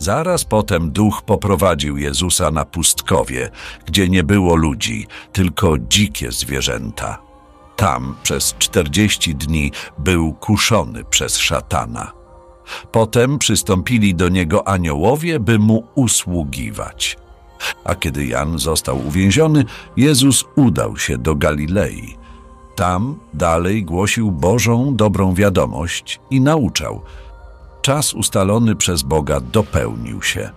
Zaraz potem duch poprowadził Jezusa na pustkowie, gdzie nie było ludzi, tylko dzikie zwierzęta. Tam przez czterdzieści dni był kuszony przez szatana. Potem przystąpili do niego aniołowie, by mu usługiwać. A kiedy Jan został uwięziony, Jezus udał się do Galilei. Tam dalej głosił Bożą dobrą wiadomość i nauczał. Czas ustalony przez Boga dopełnił się.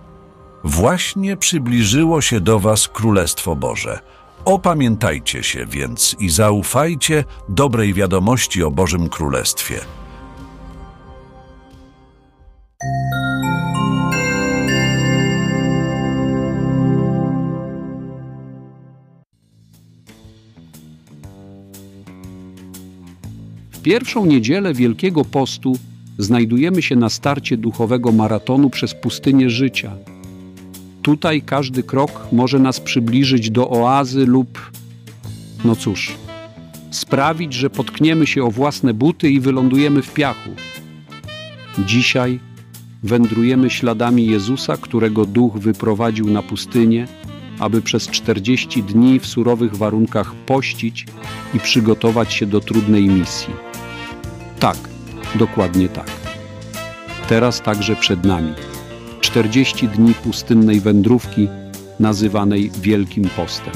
Właśnie przybliżyło się do was Królestwo Boże. Opamiętajcie się więc i zaufajcie dobrej wiadomości o Bożym Królestwie. W pierwszą niedzielę Wielkiego Postu znajdujemy się na starcie duchowego maratonu przez pustynię życia. Tutaj każdy krok może nas przybliżyć do oazy lub, no cóż, sprawić, że potkniemy się o własne buty i wylądujemy w piachu. Dzisiaj wędrujemy śladami Jezusa, którego duch wyprowadził na pustynię, aby przez 40 dni w surowych warunkach pościć i przygotować się do trudnej misji. Tak, dokładnie tak. Teraz także przed nami 40 dni pustynnej wędrówki, nazywanej Wielkim Postem.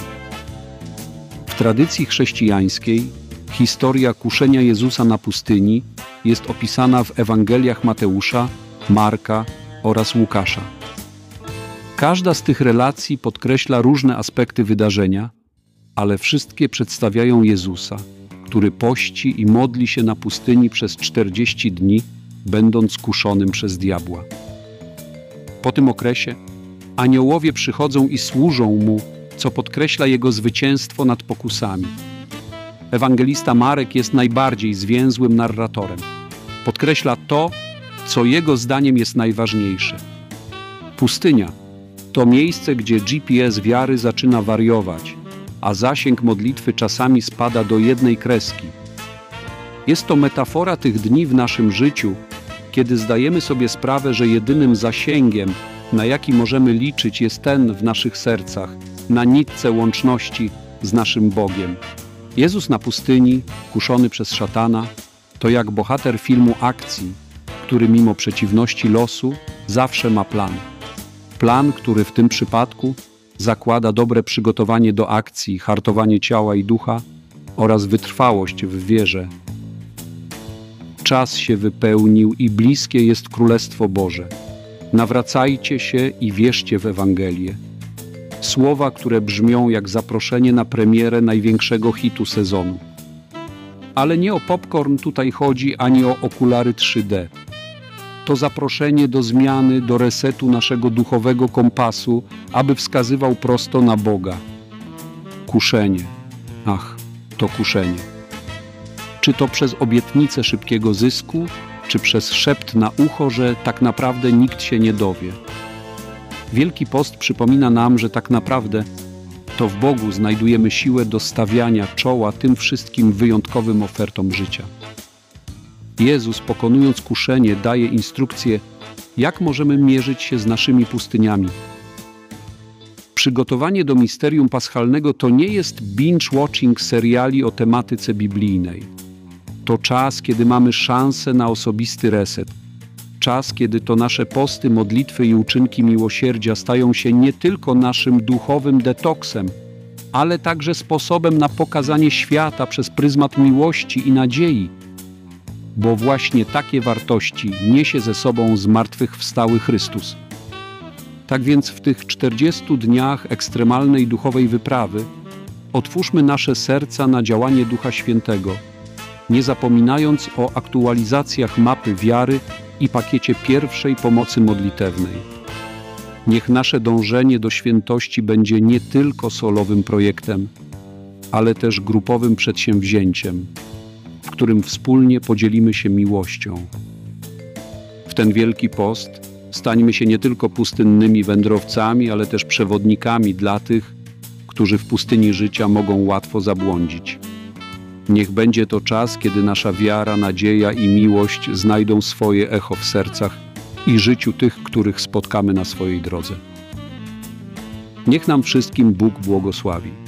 W tradycji chrześcijańskiej historia kuszenia Jezusa na pustyni jest opisana w Ewangeliach Mateusza, Marka oraz Łukasza. Każda z tych relacji podkreśla różne aspekty wydarzenia, ale wszystkie przedstawiają Jezusa, który pości i modli się na pustyni przez 40 dni, będąc kuszonym przez diabła. Po tym okresie aniołowie przychodzą i służą mu, co podkreśla jego zwycięstwo nad pokusami. Ewangelista Marek jest najbardziej zwięzłym narratorem. Podkreśla to, co jego zdaniem jest najważniejsze. Pustynia to miejsce, gdzie GPS wiary zaczyna wariować, a zasięg modlitwy czasami spada do jednej kreski. Jest to metafora tych dni w naszym życiu, kiedy zdajemy sobie sprawę, że jedynym zasięgiem, na jaki możemy liczyć, jest ten w naszych sercach, na nitce łączności z naszym Bogiem. Jezus na pustyni, kuszony przez szatana, to jak bohater filmu akcji, który mimo przeciwności losu zawsze ma plan. Plan, który w tym przypadku zakłada dobre przygotowanie do akcji, hartowanie ciała i ducha oraz wytrwałość w wierze. Czas się wypełnił i bliskie jest Królestwo Boże. Nawracajcie się i wierzcie w Ewangelię. Słowa, które brzmią jak zaproszenie na premierę największego hitu sezonu. Ale nie o popcorn tutaj chodzi, ani o okulary 3D. To zaproszenie do zmiany, do resetu naszego duchowego kompasu, aby wskazywał prosto na Boga. Kuszenie. Ach, to kuszenie. Czy to przez obietnicę szybkiego zysku, czy przez szept na ucho, że tak naprawdę nikt się nie dowie. Wielki Post przypomina nam, że tak naprawdę to w Bogu znajdujemy siłę do stawiania czoła tym wszystkim wyjątkowym ofertom życia. Jezus, pokonując kuszenie, daje instrukcję, jak możemy mierzyć się z naszymi pustyniami. Przygotowanie do misterium paschalnego to nie jest binge-watching seriali o tematyce biblijnej. To czas, kiedy mamy szansę na osobisty reset. Czas, kiedy to nasze posty, modlitwy i uczynki miłosierdzia stają się nie tylko naszym duchowym detoksem, ale także sposobem na pokazanie świata przez pryzmat miłości i nadziei, bo właśnie takie wartości niesie ze sobą zmartwychwstały Chrystus. Tak więc w tych 40 dniach ekstremalnej duchowej wyprawy otwórzmy nasze serca na działanie Ducha Świętego, nie zapominając o aktualizacjach mapy wiary i pakiecie pierwszej pomocy modlitewnej. Niech nasze dążenie do świętości będzie nie tylko solowym projektem, ale też grupowym przedsięwzięciem, w którym wspólnie podzielimy się miłością. W ten wielki post stańmy się nie tylko pustynnymi wędrowcami, ale też przewodnikami dla tych, którzy w pustyni życia mogą łatwo zabłądzić. Niech będzie to czas, kiedy nasza wiara, nadzieja i miłość znajdą swoje echo w sercach i życiu tych, których spotkamy na swojej drodze. Niech nam wszystkim Bóg błogosławi.